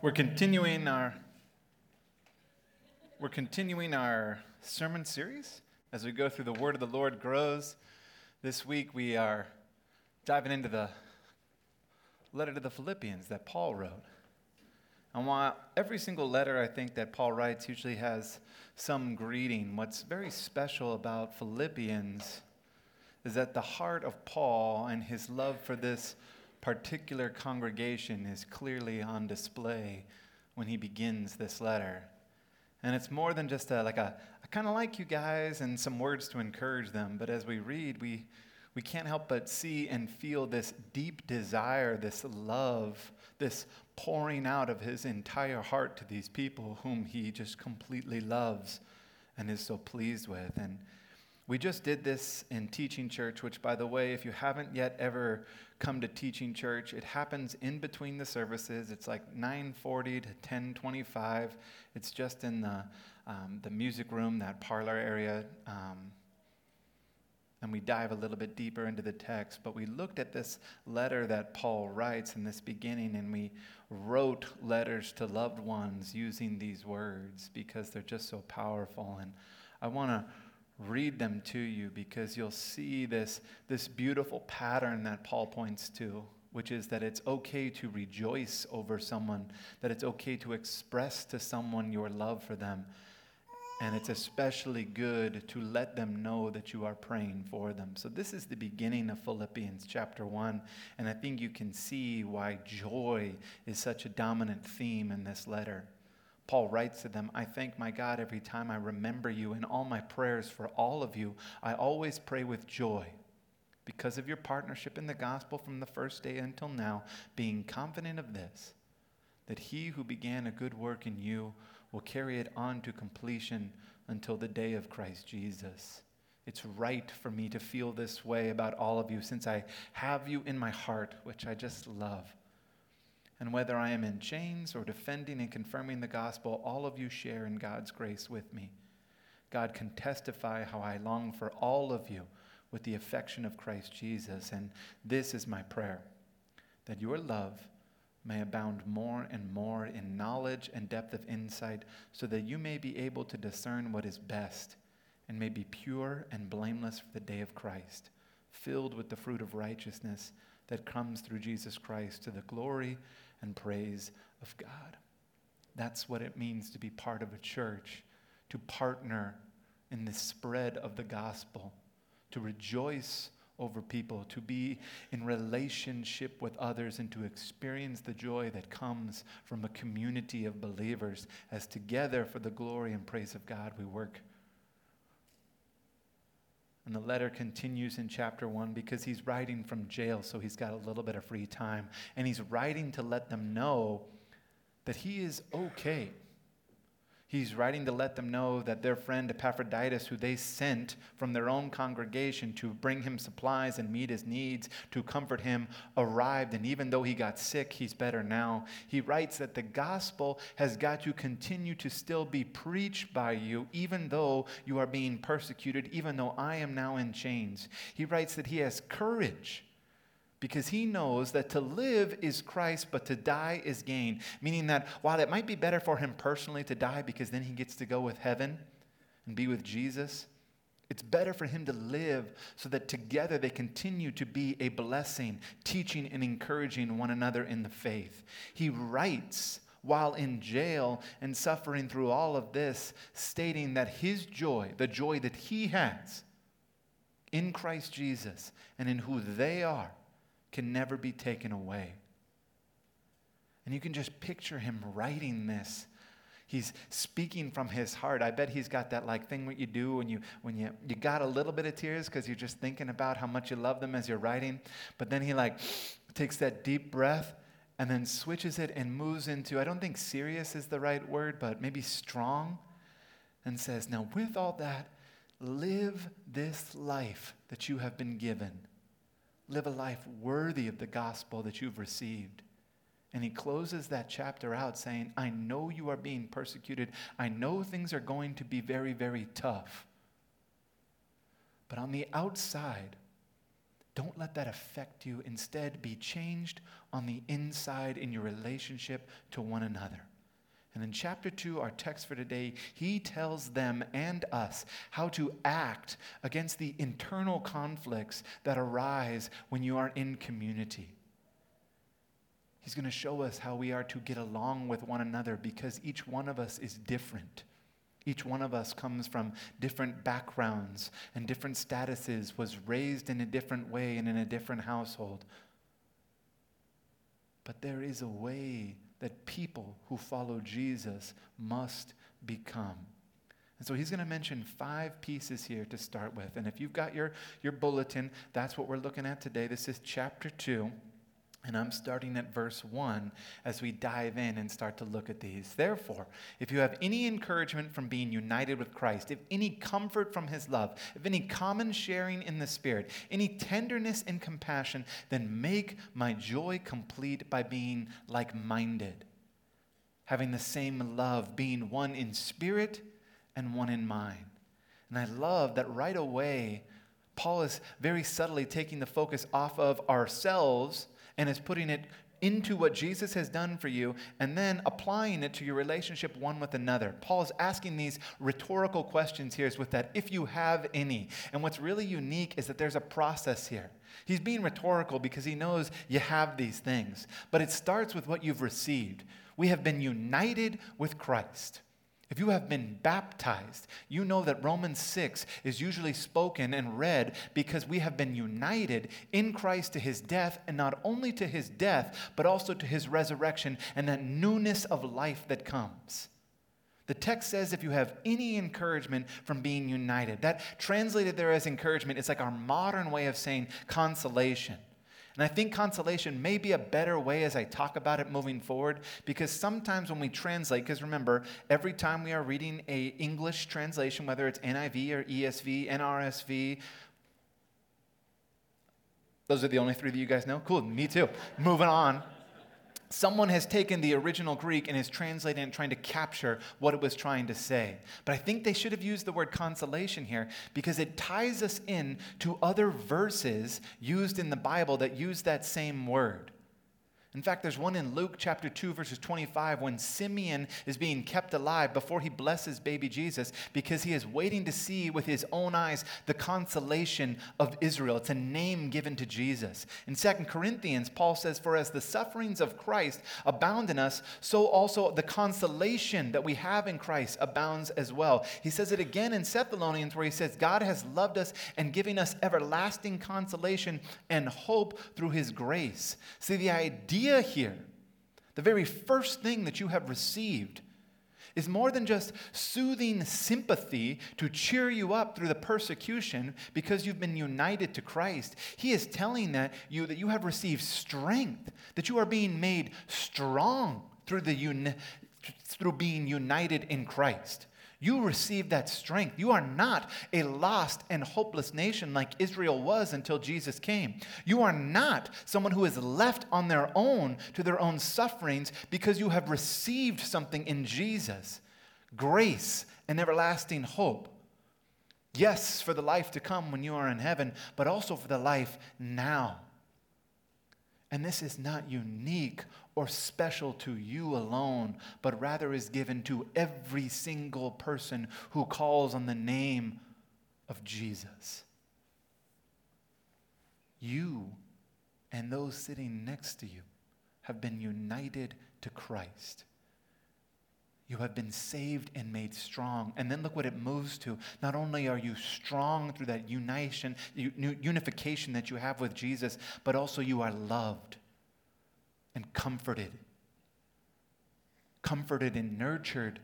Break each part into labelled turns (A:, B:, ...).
A: We're continuing our we're continuing our sermon series as we go through the word of the Lord grows. This week we are diving into the letter to the Philippians that Paul wrote. And while every single letter I think that Paul writes usually has some greeting, what's very special about Philippians is that the heart of Paul and his love for this particular congregation is clearly on display when he begins this letter. And it's more than just a, like a, I kind of like you guys and some words to encourage them. But as we read, we, we can't help but see and feel this deep desire, this love, this pouring out of his entire heart to these people whom he just completely loves and is so pleased with. And we just did this in teaching church, which, by the way, if you haven't yet ever come to teaching church, it happens in between the services. It's like 9:40 to 10:25. It's just in the um, the music room, that parlor area. Um, and we dive a little bit deeper into the text. But we looked at this letter that Paul writes in this beginning, and we wrote letters to loved ones using these words because they're just so powerful. And I want to read them to you because you'll see this, this beautiful pattern that Paul points to, which is that it's okay to rejoice over someone, that it's okay to express to someone your love for them. And it's especially good to let them know that you are praying for them. So, this is the beginning of Philippians chapter 1. And I think you can see why joy is such a dominant theme in this letter. Paul writes to them, I thank my God every time I remember you. In all my prayers for all of you, I always pray with joy because of your partnership in the gospel from the first day until now, being confident of this, that he who began a good work in you will carry it on to completion until the day of Christ Jesus. It's right for me to feel this way about all of you since I have you in my heart, which I just love. And whether I am in chains or defending and confirming the gospel, all of you share in God's grace with me. God can testify how I long for all of you with the affection of Christ Jesus. And this is my prayer that your love may abound more and more in knowledge and depth of insight, so that you may be able to discern what is best and may be pure and blameless for the day of Christ, filled with the fruit of righteousness that comes through Jesus Christ to the glory and praise of God. That's what it means to be part of a church, to partner in the spread of the gospel, to rejoice over people, to be in relationship with others, and to experience the joy that comes from a community of believers as together, for the glory and praise of God, we work and the letter continues in chapter 1 because he's writing from jail, so he's got a little bit of free time. And he's writing to let them know that he is okay He's writing to let them know that their friend Epaphroditus, who they sent from their own congregation to bring him supplies and meet his needs, to comfort him, arrived. And even though he got sick, he's better now. He writes that the gospel has got to continue to still be preached by you, even though you are being persecuted, even though I am now in chains. He writes that he has courage because he knows that to live is Christ, but to die is gain. Meaning that while it might be better for him personally to die because then he gets to go with heaven and be with Jesus, it's better for him to live so that together they continue to be a blessing, teaching and encouraging one another in the faith. He writes while in jail and suffering through all of this, stating that his joy, the joy that he has in Christ Jesus and in who they are, can never be taken away. And you can just picture him writing this. He's speaking from his heart. I bet he's got that like thing what you do when you when you you got a little bit of tears because you're just thinking about how much you love them as you're writing. But then he like takes that deep breath and then switches it and moves into I don't think serious is the right word, but maybe strong and says, "Now with all that, live this life that you have been given." Live a life worthy of the gospel that you've received. And he closes that chapter out saying, I know you are being persecuted. I know things are going to be very, very tough. But on the outside, don't let that affect you. Instead, be changed on the inside in your relationship to one another. And in chapter 2, our text for today, he tells them and us how to act against the internal conflicts that arise when you are in community. He's going to show us how we are to get along with one another because each one of us is different. Each one of us comes from different backgrounds and different statuses, was raised in a different way and in a different household. But there is a way that people who follow Jesus must become. And so he's going to mention five pieces here to start with. And if you've got your, your bulletin, that's what we're looking at today. This is chapter 2. And I'm starting at verse 1 as we dive in and start to look at these. Therefore, if you have any encouragement from being united with Christ, if any comfort from his love, if any common sharing in the Spirit, any tenderness and compassion, then make my joy complete by being like minded, having the same love, being one in spirit and one in mind. And I love that right away, Paul is very subtly taking the focus off of ourselves and is putting it into what Jesus has done for you and then applying it to your relationship one with another. Paul is asking these rhetorical questions here is with that if you have any. And what's really unique is that there's a process here. He's being rhetorical because he knows you have these things, but it starts with what you've received. We have been united with Christ. If you have been baptized, you know that Romans 6 is usually spoken and read because we have been united in Christ to his death, and not only to his death, but also to his resurrection and that newness of life that comes. The text says if you have any encouragement from being united, that translated there as encouragement is like our modern way of saying consolation. And I think consolation may be a better way as I talk about it moving forward because sometimes when we translate, because remember, every time we are reading a English translation, whether it's NIV or ESV, NRSV, those are the only three that you guys know? Cool, me too. Moving on someone has taken the original Greek and is translating and trying to capture what it was trying to say. But I think they should have used the word consolation here because it ties us in to other verses used in the Bible that use that same word. In fact, there's one in Luke chapter 2, verses 25, when Simeon is being kept alive before he blesses baby Jesus because he is waiting to see with his own eyes the consolation of Israel. It's a name given to Jesus. In 2 Corinthians, Paul says, For as the sufferings of Christ abound in us, so also the consolation that we have in Christ abounds as well. He says it again in Thessalonians, where he says, God has loved us and given us everlasting consolation and hope through his grace. See, the idea idea here, the very first thing that you have received, is more than just soothing sympathy to cheer you up through the persecution because you've been united to Christ. He is telling that you that you have received strength, that you are being made strong through the uni- through being united in Christ. You receive that strength. You are not a lost and hopeless nation like Israel was until Jesus came. You are not someone who is left on their own to their own sufferings because you have received something in Jesus grace and everlasting hope. Yes, for the life to come when you are in heaven, but also for the life now. And this is not unique or special to you alone, but rather is given to every single person who calls on the name of Jesus. You and those sitting next to you have been united to Christ. You have been saved and made strong. And then look what it moves to. Not only are you strong through that unification, unification that you have with Jesus, but also you are loved and comforted. Comforted and nurtured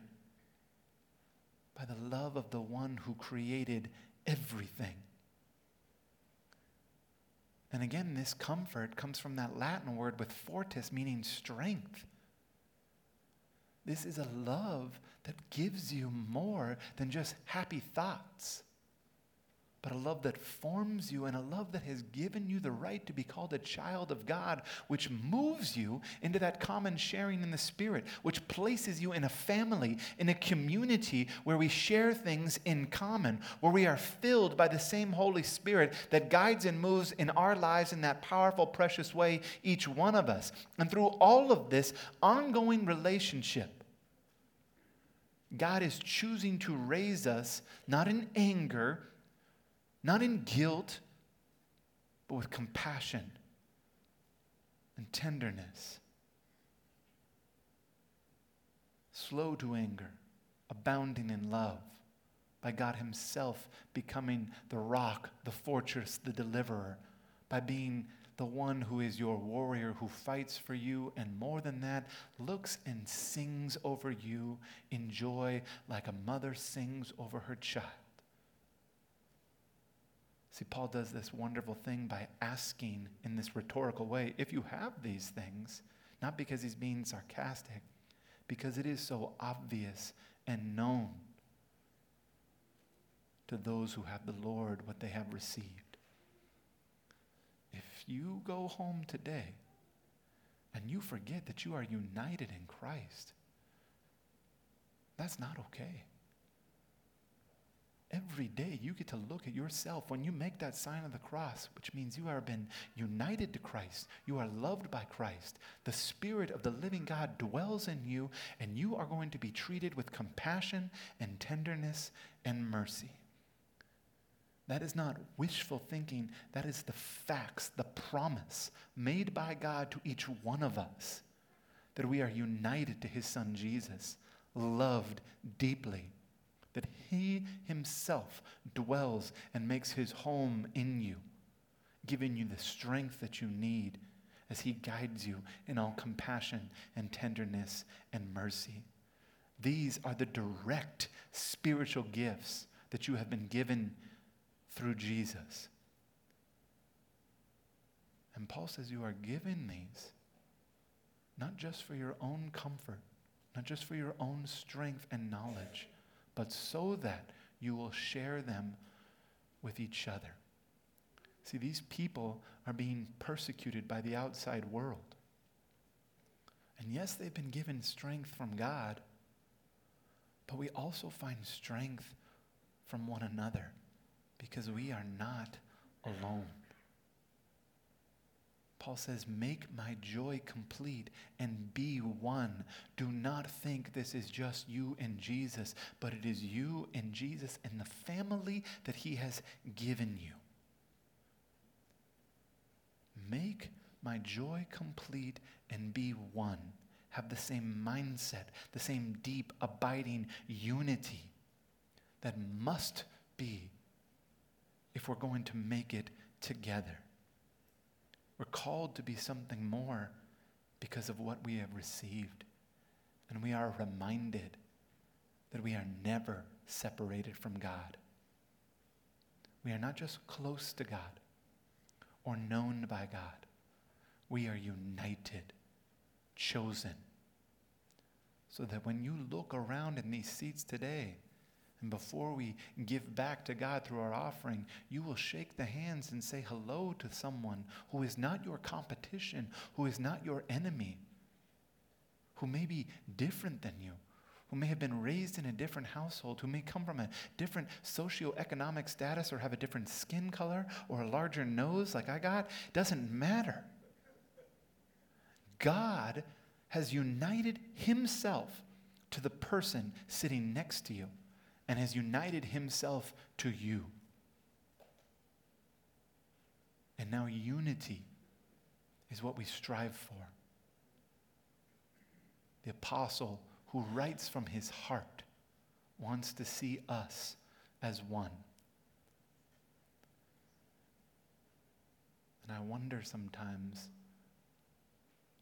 A: by the love of the one who created everything. And again, this comfort comes from that Latin word with fortis, meaning strength. This is a love that gives you more than just happy thoughts. But a love that forms you and a love that has given you the right to be called a child of God, which moves you into that common sharing in the Spirit, which places you in a family, in a community where we share things in common, where we are filled by the same Holy Spirit that guides and moves in our lives in that powerful, precious way, each one of us. And through all of this ongoing relationship, God is choosing to raise us not in anger not in guilt, but with compassion and tenderness. Slow to anger, abounding in love, by God Himself becoming the rock, the fortress, the deliverer, by being the one who is your warrior who fights for you, and more than that, looks and sings over you in joy like a mother sings over her child. See, Paul does this wonderful thing by asking in this rhetorical way if you have these things, not because he's being sarcastic, because it is so obvious and known to those who have the Lord what they have received. If you go home today and you forget that you are united in Christ, that's not okay. Every day you get to look at yourself when you make that sign of the cross, which means you have been united to Christ. You are loved by Christ. The Spirit of the living God dwells in you, and you are going to be treated with compassion and tenderness and mercy. That is not wishful thinking. That is the facts, the promise made by God to each one of us that we are united to his son Jesus, loved deeply He Himself dwells and makes His home in you, giving you the strength that you need as He guides you in all compassion and tenderness and mercy. These are the direct spiritual gifts that you have been given through Jesus. And Paul says you are given these not just for your own comfort, not just for your own strength and knowledge, but so that you will share them with each other. See, these people are being persecuted by the outside world. And yes, they've been given strength from God, but we also find strength from one another because we are not alone. Paul says, Make my joy complete and be one. Do not think this is just you and Jesus, but it is you and Jesus and the family that he has given you. Make my joy complete and be one. Have the same mindset, the same deep, abiding unity that must be if we're going to make it together. We're called to be something more because of what we have received. And we are reminded that we are never separated from God. We are not just close to God or known by God, we are united, chosen. So that when you look around in these seats today, and before we give back to God through our offering, you will shake the hands and say hello to someone who is not your competition, who is not your enemy, who may be different than you, who may have been raised in a different household, who may come from a different socioeconomic status or have a different skin color or a larger nose like I got. Doesn't matter. God has united himself to the person sitting next to you and has united himself to you. And now unity is what we strive for. The apostle who writes from his heart wants to see us as one. And I wonder sometimes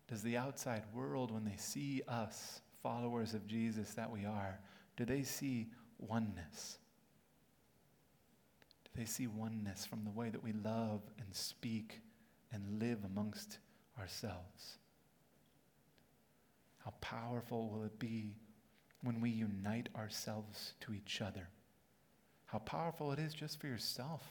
A: does the outside world, when they see us, followers of Jesus that we are, do they see oneness? Do they see oneness from the way that we love and speak and live amongst ourselves? How powerful will it be when we unite ourselves to each other? how powerful it is just for yourself.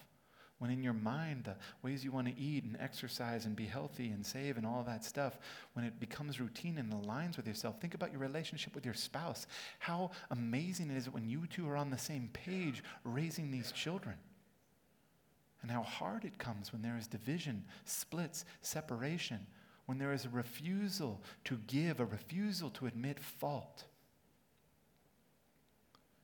A: When in your mind, the ways you want to eat and exercise and be healthy and save and all that stuff, when it becomes routine and aligns with yourself, think about your relationship with your spouse. How amazing it is when you two are on the same page raising these children. And how hard it comes when there is division, splits, separation, when there is a refusal to give, a refusal to admit fault.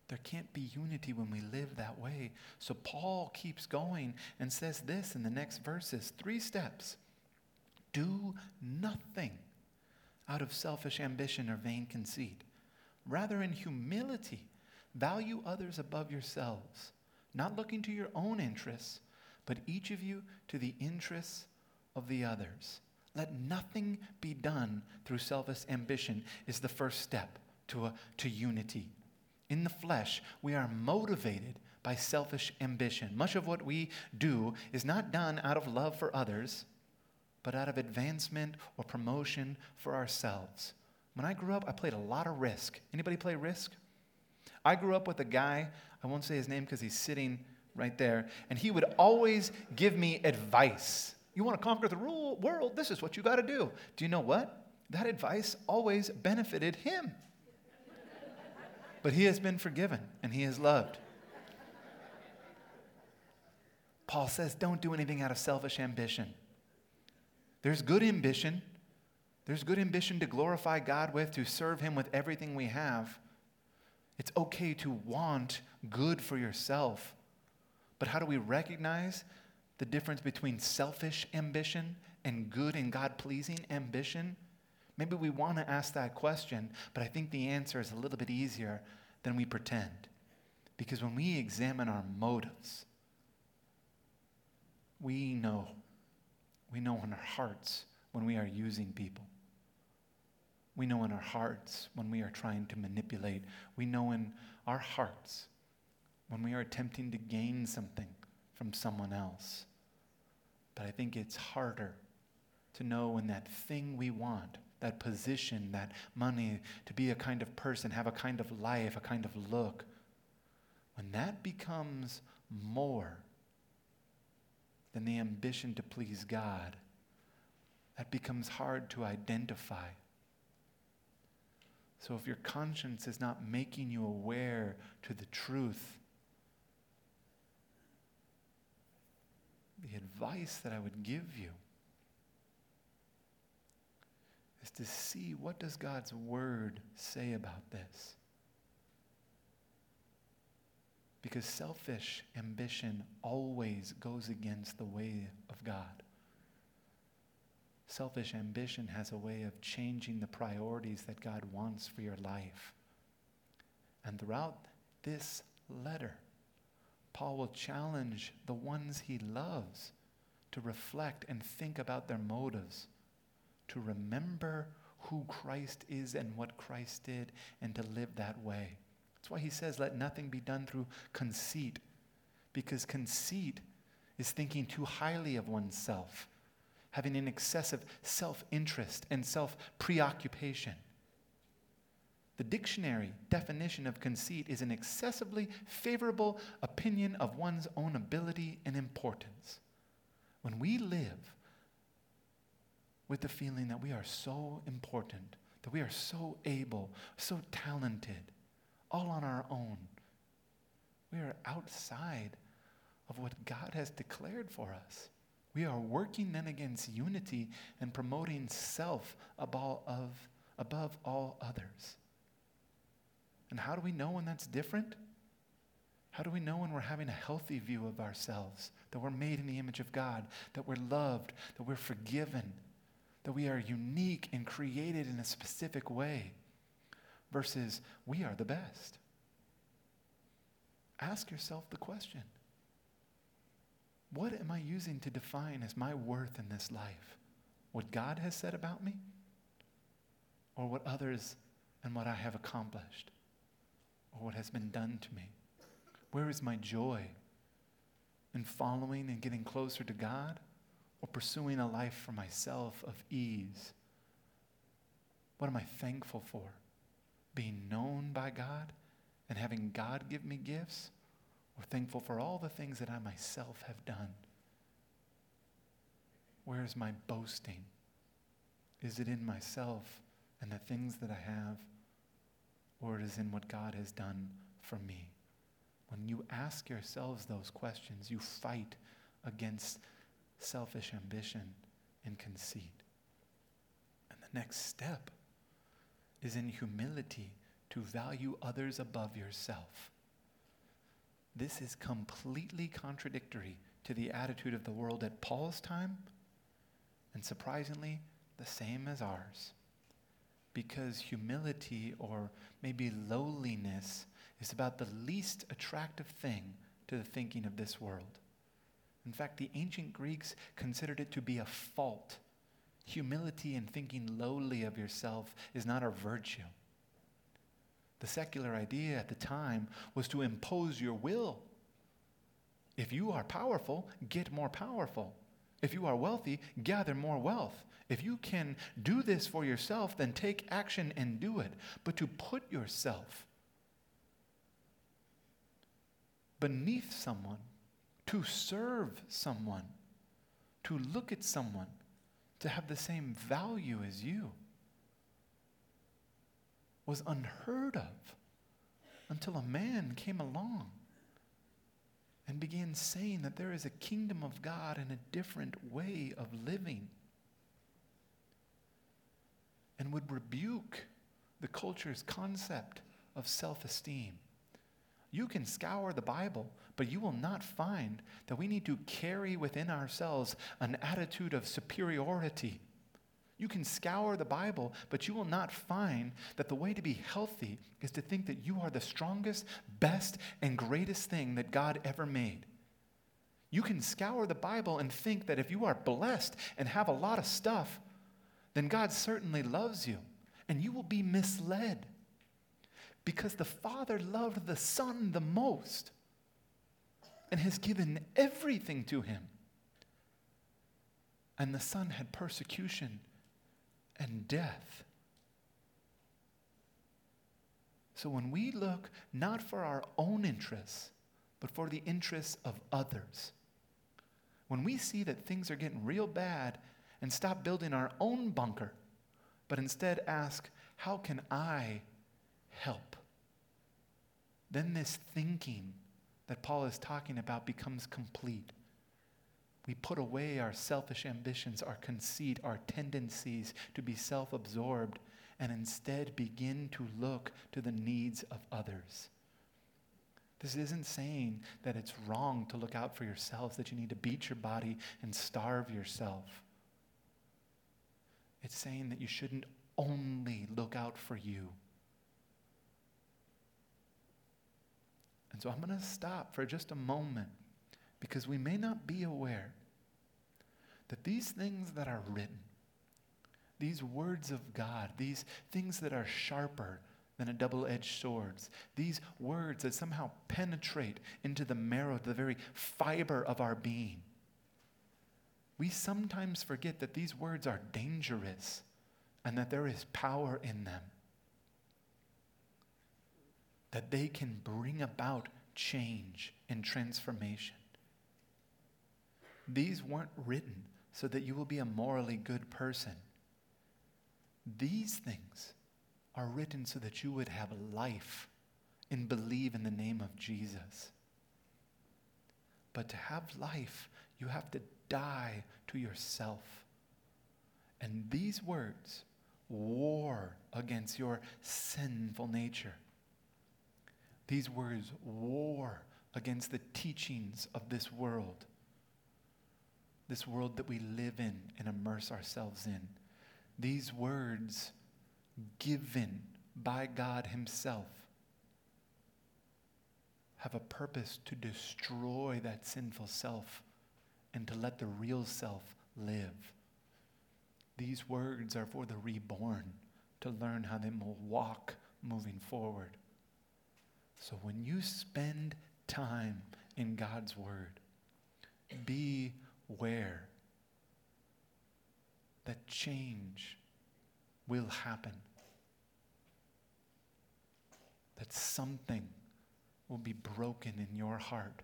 A: There can't be unity when we live that way. So Paul keeps going and says this in the next verses three steps. Do nothing out of selfish ambition or vain conceit. Rather, in humility, value others above yourselves, not looking to your own interests, but each of you to the interests of the others. Let nothing be done through selfish ambition, is the first step to, a, to unity in the flesh, we are motivated by selfish ambition. Much of what we do is not done out of love for others, but out of advancement or promotion for ourselves. When I grew up, I played a lot of Risk. Anybody play Risk? I grew up with a guy, I won't say his name because he's sitting right there, and he would always give me advice. You want to conquer the world? This is what you got to do. Do you know what? That advice always benefited him but he has been forgiven and he is loved. Paul says, don't do anything out of selfish ambition. There's good ambition. There's good ambition to glorify God with, to serve Him with everything we have. It's okay to want good for yourself. But how do we recognize the difference between selfish ambition and good and God pleasing ambition? Maybe we want to ask that question, but I think the answer is a little bit easier than we pretend. Because when we examine our motives, we know, we know in our hearts when we are using people. We know in our hearts when we are trying to manipulate. We know in our hearts when we are attempting to gain something from someone else. But I think it's harder to know when that thing we want that position, that money, to be a kind of person, have a kind of life, a kind of look, when that becomes more than the ambition to please God, that becomes hard to identify. So if your conscience is not making you aware to the truth, the advice that I would give you is to see what does God's word say about this. Because selfish ambition always goes against the way of God. Selfish ambition has a way of changing the priorities that God wants for your life. And throughout this letter, Paul will challenge the ones he loves to reflect and think about their motives to remember who Christ is and what Christ did and to live that way. That's why he says, let nothing be done through conceit, because conceit is thinking too highly of oneself, having an excessive self interest and self preoccupation. The dictionary definition of conceit is an excessively favorable opinion of one's own ability and importance. When we live with the feeling that we are so important, that we are so able, so talented, all on our own. We are outside of what God has declared for us. We are working then against unity and promoting self above, above all others. And how do we know when that's different? How do we know when we're having a healthy view of ourselves, that we're made in the image of God, that we're loved, that we're forgiven, that we are unique and created in a specific way versus we are the best. Ask yourself the question What am I using to define as my worth in this life? What God has said about me? Or what others and what I have accomplished? Or what has been done to me? Where is my joy? In following and getting closer to God? Or pursuing a life for myself of ease? What am I thankful for? Being known by God and having God give me gifts? or thankful for all the things that I myself have done? Where is my boasting? Is it in myself and the things that I have, or it is in what God has done for me? When you ask yourselves those questions, you fight against selfish ambition and conceit. And the next step is in humility to value others above yourself. This is completely contradictory to the attitude of the world at Paul's time, and surprisingly, the same as ours. Because humility or maybe lowliness is about the least attractive thing to the thinking of this world. In fact, the ancient Greeks considered it to be a fault. Humility and thinking lowly of yourself is not a virtue. The secular idea at the time was to impose your will. If you are powerful, get more powerful. If you are wealthy, gather more wealth. If you can do this for yourself, then take action and do it. But to put yourself beneath someone, to serve someone, to look at someone, to have the same value as you was unheard of until a man came along and began saying that there is a kingdom of God and a different way of living and would rebuke the culture's concept of self esteem. You can scour the Bible, but you will not find that we need to carry within ourselves an attitude of superiority you can scour the Bible, but you will not find that the way to be healthy is to think that you are the strongest, best, and greatest thing that God ever made. You can scour the Bible and think that if you are blessed and have a lot of stuff, then God certainly loves you, and you will be misled. Because the Father loved the Son the most and has given everything to him. And the Son had persecution and death. So when we look not for our own interests, but for the interests of others, when we see that things are getting real bad and stop building our own bunker, but instead ask, how can I help? Then this thinking that Paul is talking about becomes complete. We put away our selfish ambitions, our conceit, our tendencies to be self absorbed, and instead begin to look to the needs of others. This isn't saying that it's wrong to look out for yourselves, that you need to beat your body and starve yourself. It's saying that you shouldn't only look out for you. And so I'm going to stop for just a moment because we may not be aware that these things that are written, these words of God, these things that are sharper than a double edged sword, these words that somehow penetrate into the marrow, the very fiber of our being, we sometimes forget that these words are dangerous and that there is power in them. That they can bring about change and transformation. These weren't written so that you will be a morally good person. These things are written so that you would have life and believe in the name of Jesus. But to have life, you have to die to yourself. And these words war against your sinful nature. These words war against the teachings of this world this world that we live in and immerse ourselves in. These words given by God Himself have a purpose to destroy that sinful self and to let the real self live. These words are for the reborn to learn how they will walk moving forward. So when you spend time in God's Word, beware that change will happen. That something will be broken in your heart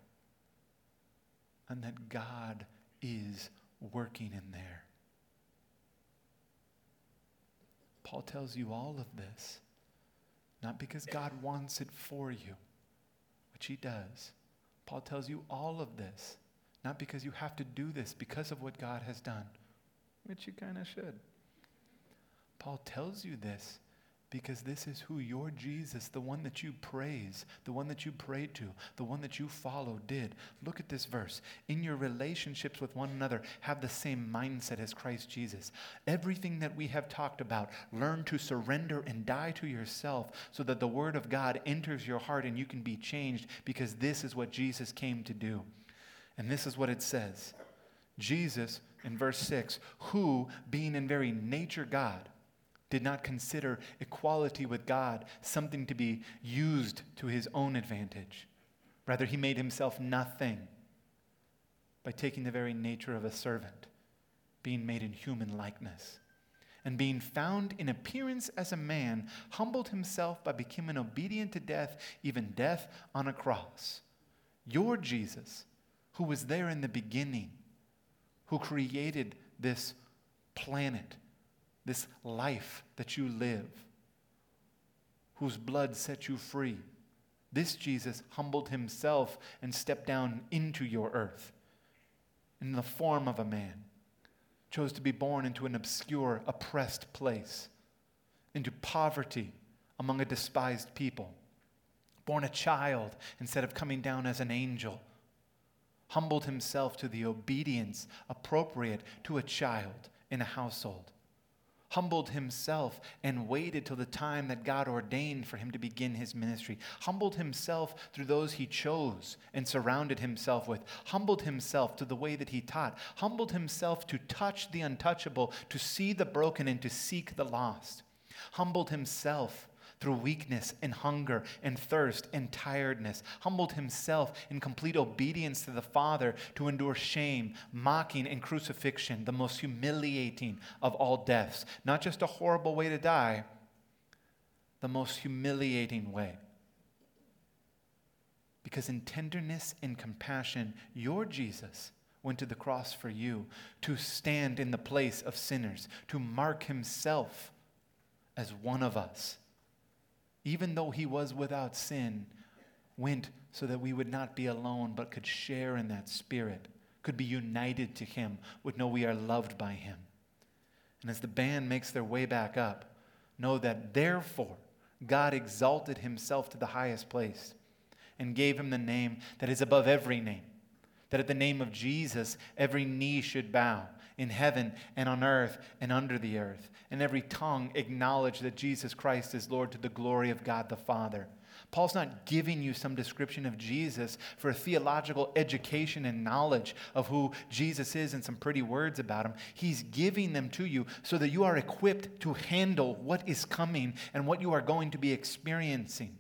A: and that God is working in there. Paul tells you all of this, not because God wants it for you, which he does. Paul tells you all of this, not because you have to do this because of what God has done, which you kind of should. Paul tells you this because this is who your Jesus, the one that you praise, the one that you prayed to, the one that you follow, did. Look at this verse. In your relationships with one another, have the same mindset as Christ Jesus. Everything that we have talked about, learn to surrender and die to yourself so that the Word of God enters your heart and you can be changed because this is what Jesus came to do. And this is what it says Jesus, in verse 6, who, being in very nature God, did not consider equality with God something to be used to his own advantage. Rather, he made himself nothing by taking the very nature of a servant, being made in human likeness. And being found in appearance as a man, humbled himself by becoming obedient to death, even death on a cross. Your Jesus, who was there in the beginning, who created this planet, this life that you live, whose blood set you free. This Jesus humbled himself and stepped down into your earth in the form of a man, chose to be born into an obscure, oppressed place, into poverty among a despised people, born a child instead of coming down as an angel, humbled himself to the obedience appropriate to a child in a household humbled himself and waited till the time that God ordained for him to begin his ministry, humbled himself through those he chose and surrounded himself with, humbled himself to the way that he taught, humbled himself to touch the untouchable, to see the broken, and to seek the lost, humbled himself through weakness and hunger and thirst and tiredness, humbled himself in complete obedience to the Father to endure shame, mocking, and crucifixion, the most humiliating of all deaths. Not just a horrible way to die, the most humiliating way. Because in tenderness and compassion, your Jesus went to the cross for you to stand in the place of sinners, to mark himself as one of us even though he was without sin, went so that we would not be alone, but could share in that spirit, could be united to him, would know we are loved by him. And as the band makes their way back up, know that therefore God exalted himself to the highest place and gave him the name that is above every name. That at the name of Jesus, every knee should bow in heaven and on earth and under the earth, and every tongue acknowledge that Jesus Christ is Lord to the glory of God the Father. Paul's not giving you some description of Jesus for a theological education and knowledge of who Jesus is and some pretty words about him. He's giving them to you so that you are equipped to handle what is coming and what you are going to be experiencing.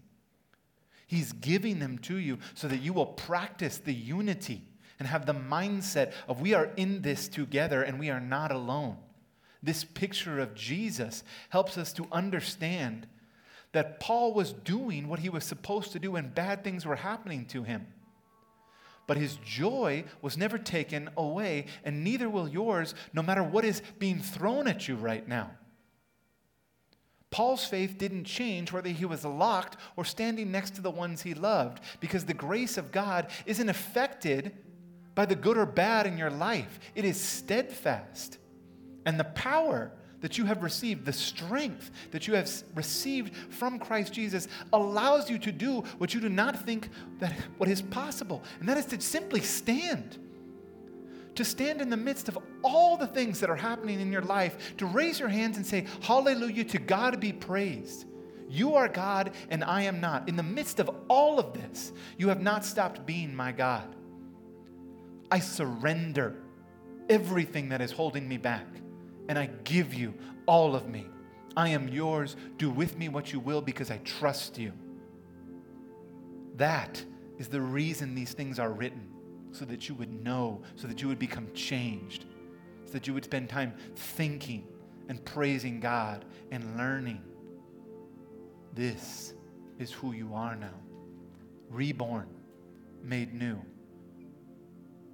A: He's giving them to you so that you will practice the unity and have the mindset of we are in this together and we are not alone. This picture of Jesus helps us to understand that Paul was doing what he was supposed to do and bad things were happening to him. But his joy was never taken away, and neither will yours, no matter what is being thrown at you right now. Paul's faith didn't change whether he was locked or standing next to the ones he loved because the grace of God isn't affected by the good or bad in your life. It is steadfast. And the power that you have received, the strength that you have received from Christ Jesus allows you to do what you do not think that what is possible. And that is to simply stand. To stand in the midst of all the things that are happening in your life, to raise your hands and say, Hallelujah, to God be praised. You are God and I am not. In the midst of all of this, you have not stopped being my God. I surrender everything that is holding me back, and I give you all of me. I am yours. Do with me what you will because I trust you. That is the reason these things are written, so that you would know, so that you would become changed, so that you would spend time thinking and praising God and learning. This is who you are now. reborn, made new,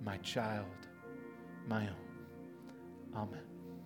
A: my child, my own. Amen.